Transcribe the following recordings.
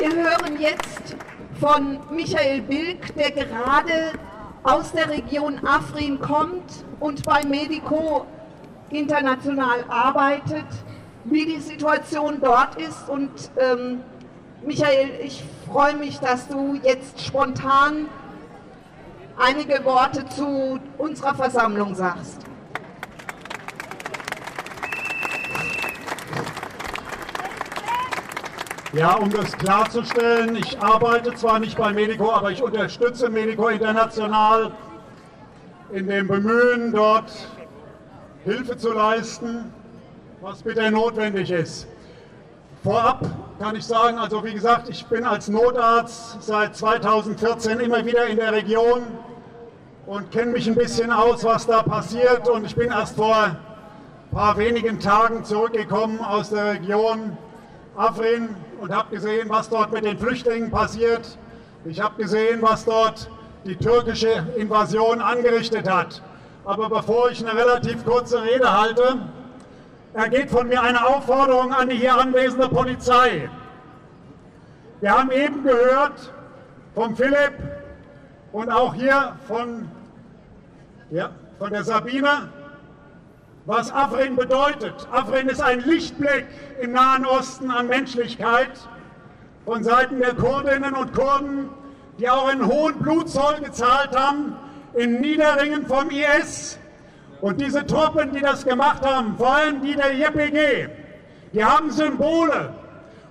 Wir hören jetzt von Michael Bilk, der gerade aus der Region Afrin kommt und bei Medico international arbeitet, wie die Situation dort ist. Und ähm, Michael, ich freue mich, dass du jetzt spontan einige Worte zu unserer Versammlung sagst. Ja, um das klarzustellen, ich arbeite zwar nicht bei Medico, aber ich unterstütze Medico International in dem Bemühen, dort Hilfe zu leisten, was bitte notwendig ist. Vorab kann ich sagen, also wie gesagt, ich bin als Notarzt seit 2014 immer wieder in der Region und kenne mich ein bisschen aus, was da passiert. Und ich bin erst vor ein paar wenigen Tagen zurückgekommen aus der Region Afrin und habe gesehen, was dort mit den Flüchtlingen passiert. Ich habe gesehen, was dort die türkische Invasion angerichtet hat. Aber bevor ich eine relativ kurze Rede halte, ergeht von mir eine Aufforderung an die hier anwesende Polizei. Wir haben eben gehört vom Philipp und auch hier von, ja, von der Sabine, was Afrin bedeutet. Afrin ist ein Lichtblick im Nahen Osten an Menschlichkeit von Seiten der Kurdinnen und Kurden, die auch einen hohen Blutzoll gezahlt haben im Niederringen vom IS. Und diese Truppen, die das gemacht haben, vor allem die der JPG, die haben Symbole.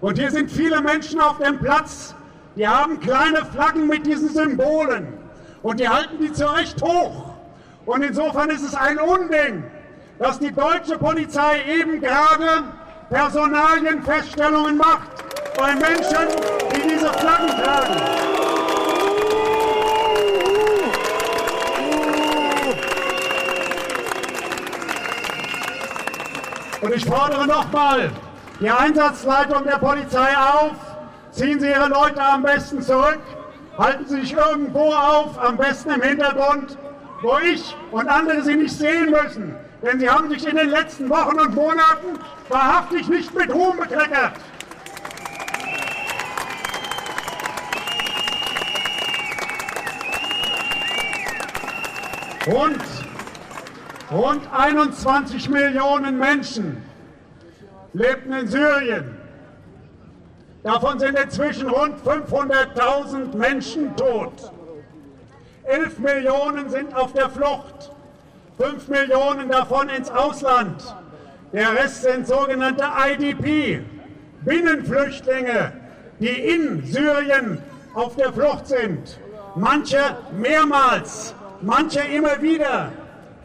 Und hier sind viele Menschen auf dem Platz, die haben kleine Flaggen mit diesen Symbolen. Und die halten die zu Recht hoch. Und insofern ist es ein Unding, dass die deutsche Polizei eben gerade Personalienfeststellungen macht bei Menschen, die diese Flaggen tragen. Und ich fordere nochmal die Einsatzleitung der Polizei auf, ziehen Sie Ihre Leute am besten zurück, halten Sie sich irgendwo auf, am besten im Hintergrund, wo ich und andere Sie nicht sehen müssen. Denn Sie haben sich in den letzten Wochen und Monaten wahrhaftig nicht mit Ruhm bekleckert. Und rund 21 Millionen Menschen lebten in Syrien. Davon sind inzwischen rund 500.000 Menschen tot. 11 Millionen sind auf der Flucht. 5 Millionen davon ins Ausland. Der Rest sind sogenannte IDP, Binnenflüchtlinge, die in Syrien auf der Flucht sind. Manche mehrmals, manche immer wieder.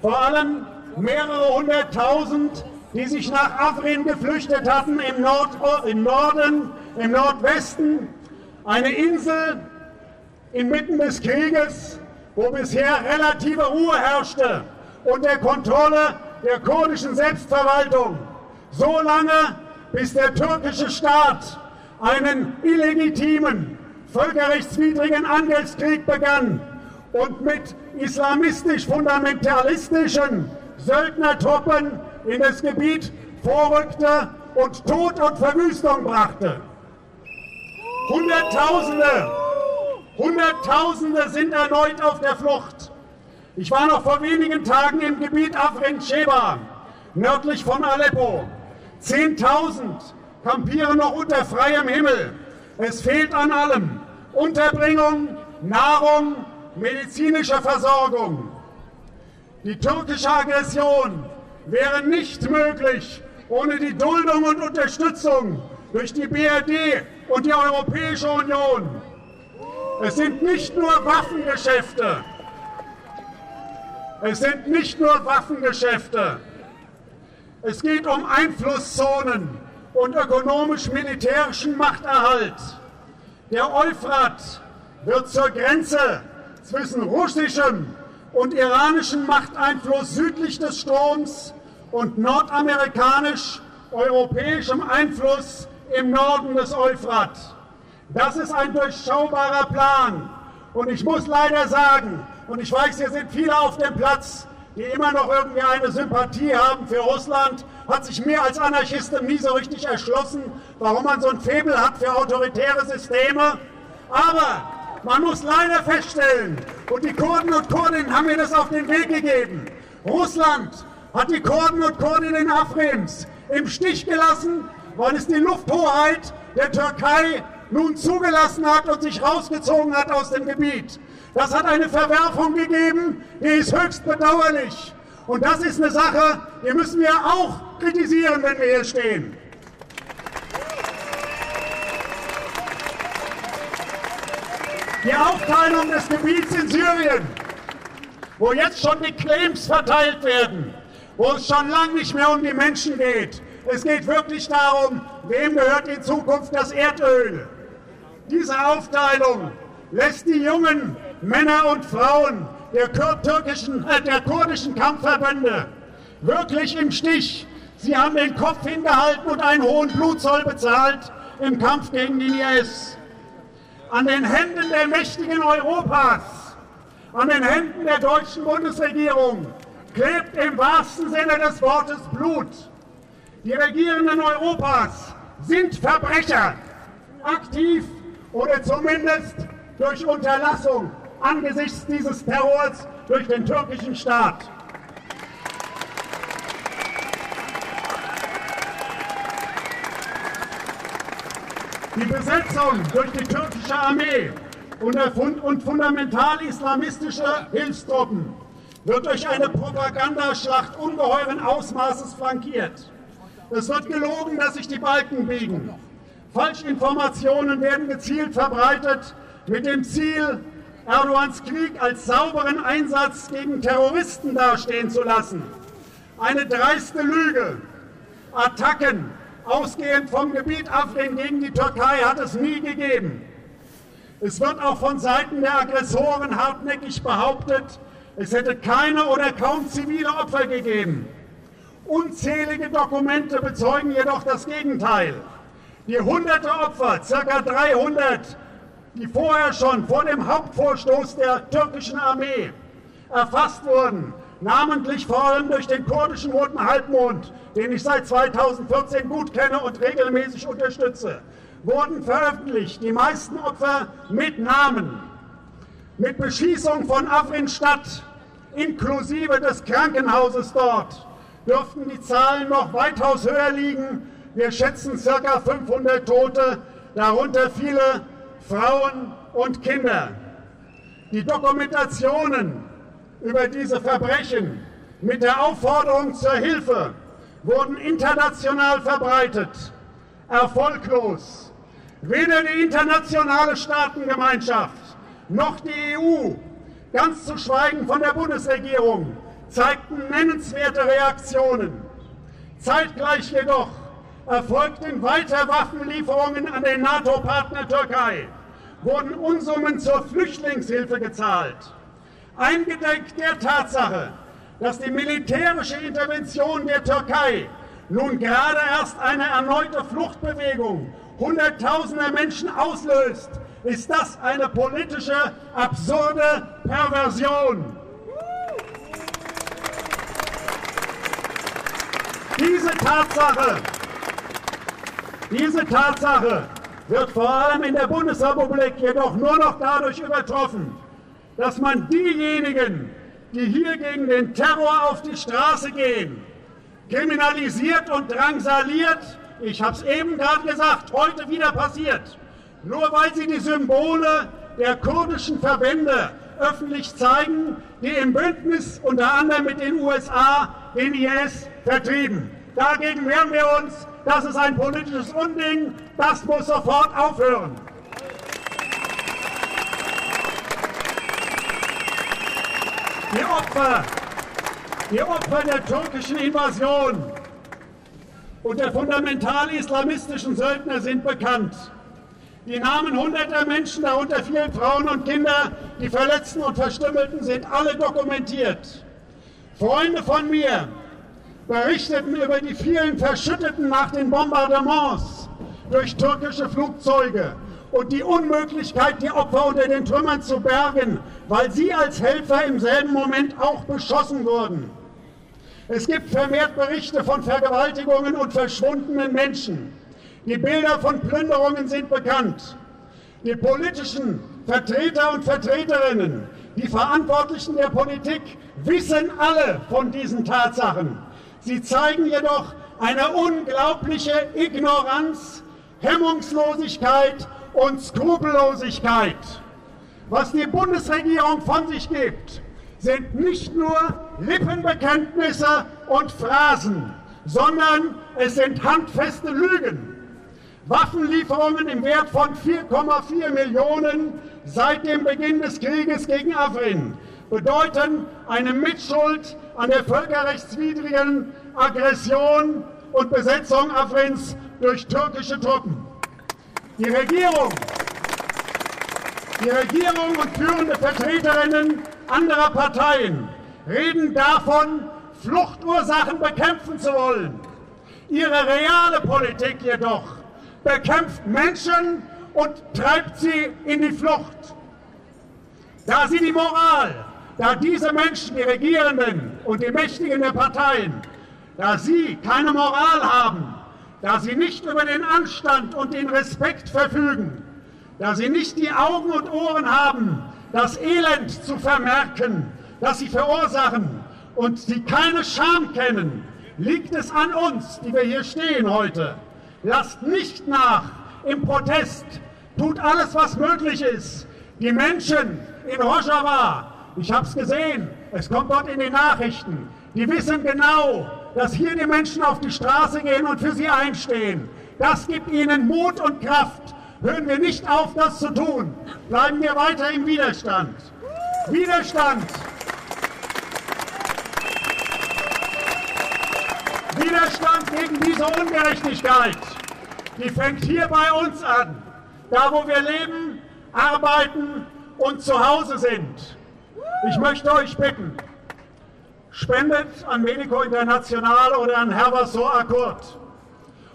Vor allem mehrere hunderttausend, die sich nach Afrin geflüchtet hatten im, Nord im Norden, im Nordwesten. Eine Insel inmitten des Krieges, wo bisher relative Ruhe herrschte und der Kontrolle der kurdischen Selbstverwaltung, so lange bis der türkische Staat einen illegitimen, völkerrechtswidrigen Angriffskrieg begann und mit islamistisch-fundamentalistischen Söldnertruppen in das Gebiet vorrückte und Tod und Verwüstung brachte. Hunderttausende, Hunderttausende sind erneut auf der Flucht. Ich war noch vor wenigen Tagen im Gebiet Afrin-Sheba, nördlich von Aleppo. Zehntausend kampieren noch unter freiem Himmel. Es fehlt an allem. Unterbringung, Nahrung, medizinische Versorgung. Die türkische Aggression wäre nicht möglich ohne die Duldung und Unterstützung durch die BRD und die Europäische Union. Es sind nicht nur Waffengeschäfte, es sind nicht nur Waffengeschäfte. Es geht um Einflusszonen und ökonomisch-militärischen Machterhalt. Der Euphrat wird zur Grenze zwischen russischem und iranischem Machteinfluss südlich des Stroms und nordamerikanisch-europäischem Einfluss im Norden des Euphrat. Das ist ein durchschaubarer Plan. Und ich muss leider sagen, und ich weiß, hier sind viele auf dem Platz, die immer noch irgendwie eine Sympathie haben für Russland, hat sich mir als Anarchistin nie so richtig erschlossen, warum man so ein Febel hat für autoritäre Systeme. Aber man muss leider feststellen, und die Kurden und Kurdinnen haben mir das auf den Weg gegeben, Russland hat die Kurden und Kurdinnen Afrims im Stich gelassen, weil es die Lufthoheit der Türkei nun zugelassen hat und sich rausgezogen hat aus dem Gebiet. Das hat eine Verwerfung gegeben, die ist höchst bedauerlich. Und das ist eine Sache, die müssen wir auch kritisieren, wenn wir hier stehen. Die Aufteilung des Gebiets in Syrien, wo jetzt schon die Claims verteilt werden, wo es schon lange nicht mehr um die Menschen geht. Es geht wirklich darum, wem gehört in Zukunft das Erdöl. Diese Aufteilung lässt die jungen Männer und Frauen der, äh, der kurdischen Kampfverbände wirklich im Stich. Sie haben den Kopf hingehalten und einen hohen Blutzoll bezahlt im Kampf gegen den IS. An den Händen der Mächtigen Europas, an den Händen der deutschen Bundesregierung klebt im wahrsten Sinne des Wortes Blut. Die Regierenden Europas sind Verbrecher, aktiv oder zumindest durch Unterlassung angesichts dieses Terrors durch den türkischen Staat. Die Besetzung durch die türkische Armee und fundamental islamistische Hilfstruppen wird durch eine Propagandaschlacht ungeheuren Ausmaßes flankiert. Es wird gelogen, dass sich die Balken biegen. Falschinformationen werden gezielt verbreitet mit dem Ziel, Erdogans Krieg als sauberen Einsatz gegen Terroristen dastehen zu lassen. Eine dreiste Lüge. Attacken, ausgehend vom Gebiet Afrin gegen die Türkei, hat es nie gegeben. Es wird auch von Seiten der Aggressoren hartnäckig behauptet, es hätte keine oder kaum zivile Opfer gegeben. Unzählige Dokumente bezeugen jedoch das Gegenteil. Die hunderte Opfer, ca. 300, die vorher schon vor dem Hauptvorstoß der türkischen Armee erfasst wurden, namentlich vor allem durch den kurdischen Roten Halbmond, den ich seit 2014 gut kenne und regelmäßig unterstütze, wurden veröffentlicht. Die meisten Opfer mit Namen. Mit Beschießung von Afrin-Stadt, inklusive des Krankenhauses dort, dürften die Zahlen noch weitaus höher liegen. Wir schätzen ca. 500 Tote, darunter viele Frauen und Kinder. Die Dokumentationen über diese Verbrechen mit der Aufforderung zur Hilfe wurden international verbreitet. Erfolglos. Weder die internationale Staatengemeinschaft noch die EU, ganz zu schweigen von der Bundesregierung, zeigten nennenswerte Reaktionen. Zeitgleich jedoch erfolgten weiter Waffenlieferungen an den NATO-Partner Türkei, wurden Unsummen zur Flüchtlingshilfe gezahlt. Eingedenk der Tatsache, dass die militärische Intervention der Türkei nun gerade erst eine erneute Fluchtbewegung Hunderttausender Menschen auslöst, ist das eine politische, absurde Perversion. Diese Tatsache diese Tatsache wird vor allem in der Bundesrepublik jedoch nur noch dadurch übertroffen, dass man diejenigen, die hier gegen den Terror auf die Straße gehen, kriminalisiert und drangsaliert. Ich habe es eben gerade gesagt, heute wieder passiert. Nur weil sie die Symbole der kurdischen Verbände öffentlich zeigen, die im Bündnis unter anderem mit den USA den IS vertrieben. Dagegen wehren wir uns das ist ein politisches Unding. Das muss sofort aufhören. Die Opfer, die Opfer der türkischen Invasion und der fundamental-islamistischen Söldner sind bekannt. Die Namen hunderter Menschen, darunter viele Frauen und Kinder, die Verletzten und Verstümmelten, sind alle dokumentiert. Freunde von mir, berichteten über die vielen Verschütteten nach den Bombardements durch türkische Flugzeuge und die Unmöglichkeit, die Opfer unter den Trümmern zu bergen, weil sie als Helfer im selben Moment auch beschossen wurden. Es gibt vermehrt Berichte von Vergewaltigungen und verschwundenen Menschen. Die Bilder von Plünderungen sind bekannt. Die politischen Vertreter und Vertreterinnen, die Verantwortlichen der Politik wissen alle von diesen Tatsachen. Sie zeigen jedoch eine unglaubliche Ignoranz, Hemmungslosigkeit und Skrupellosigkeit. Was die Bundesregierung von sich gibt, sind nicht nur Lippenbekenntnisse und Phrasen, sondern es sind handfeste Lügen. Waffenlieferungen im Wert von 4,4 Millionen seit dem Beginn des Krieges gegen Afrin bedeuten eine Mitschuld an der völkerrechtswidrigen Aggression und Besetzung Afrins durch türkische Truppen. Die Regierung, die Regierung und führende Vertreterinnen anderer Parteien reden davon, Fluchtursachen bekämpfen zu wollen. Ihre reale Politik jedoch bekämpft Menschen und treibt sie in die Flucht. Da sie die Moral, da diese Menschen, die Regierenden und die Mächtigen der Parteien, da sie keine Moral haben, da sie nicht über den Anstand und den Respekt verfügen, da sie nicht die Augen und Ohren haben, das Elend zu vermerken, das sie verursachen und sie keine Scham kennen, liegt es an uns, die wir hier stehen heute. Lasst nicht nach im Protest, tut alles, was möglich ist. Die Menschen in Rojava, ich habe es gesehen, es kommt dort in den Nachrichten, die wissen genau, dass hier die Menschen auf die Straße gehen und für sie einstehen. Das gibt ihnen Mut und Kraft. Hören wir nicht auf, das zu tun. Bleiben wir weiter im Widerstand. Widerstand. Widerstand gegen diese Ungerechtigkeit. Die fängt hier bei uns an. Da, wo wir leben, arbeiten und zu Hause sind. Ich möchte euch bitten, spendet an Medico International oder an Herversor Akkord.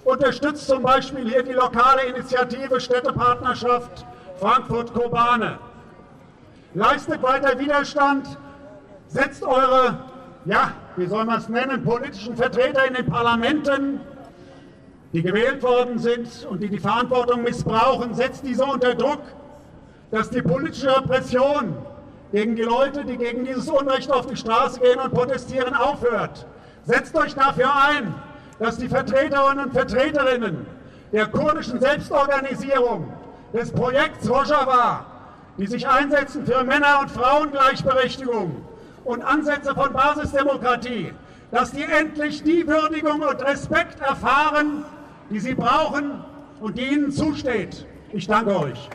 Unterstützt zum Beispiel hier die lokale Initiative Städtepartnerschaft Frankfurt-Kobane. Leistet weiter Widerstand, setzt eure, ja, wie soll man es nennen, politischen Vertreter in den Parlamenten, die gewählt worden sind und die die Verantwortung missbrauchen, setzt diese unter Druck, dass die politische Repression gegen die Leute, die gegen dieses Unrecht auf die Straße gehen und protestieren, aufhört. Setzt euch dafür ein, dass die Vertreterinnen und Vertreterinnen der kurdischen Selbstorganisierung, des Projekts Rojava, die sich einsetzen für Männer- und Frauengleichberechtigung und Ansätze von Basisdemokratie, dass die endlich die Würdigung und Respekt erfahren, die sie brauchen und die ihnen zusteht. Ich danke euch.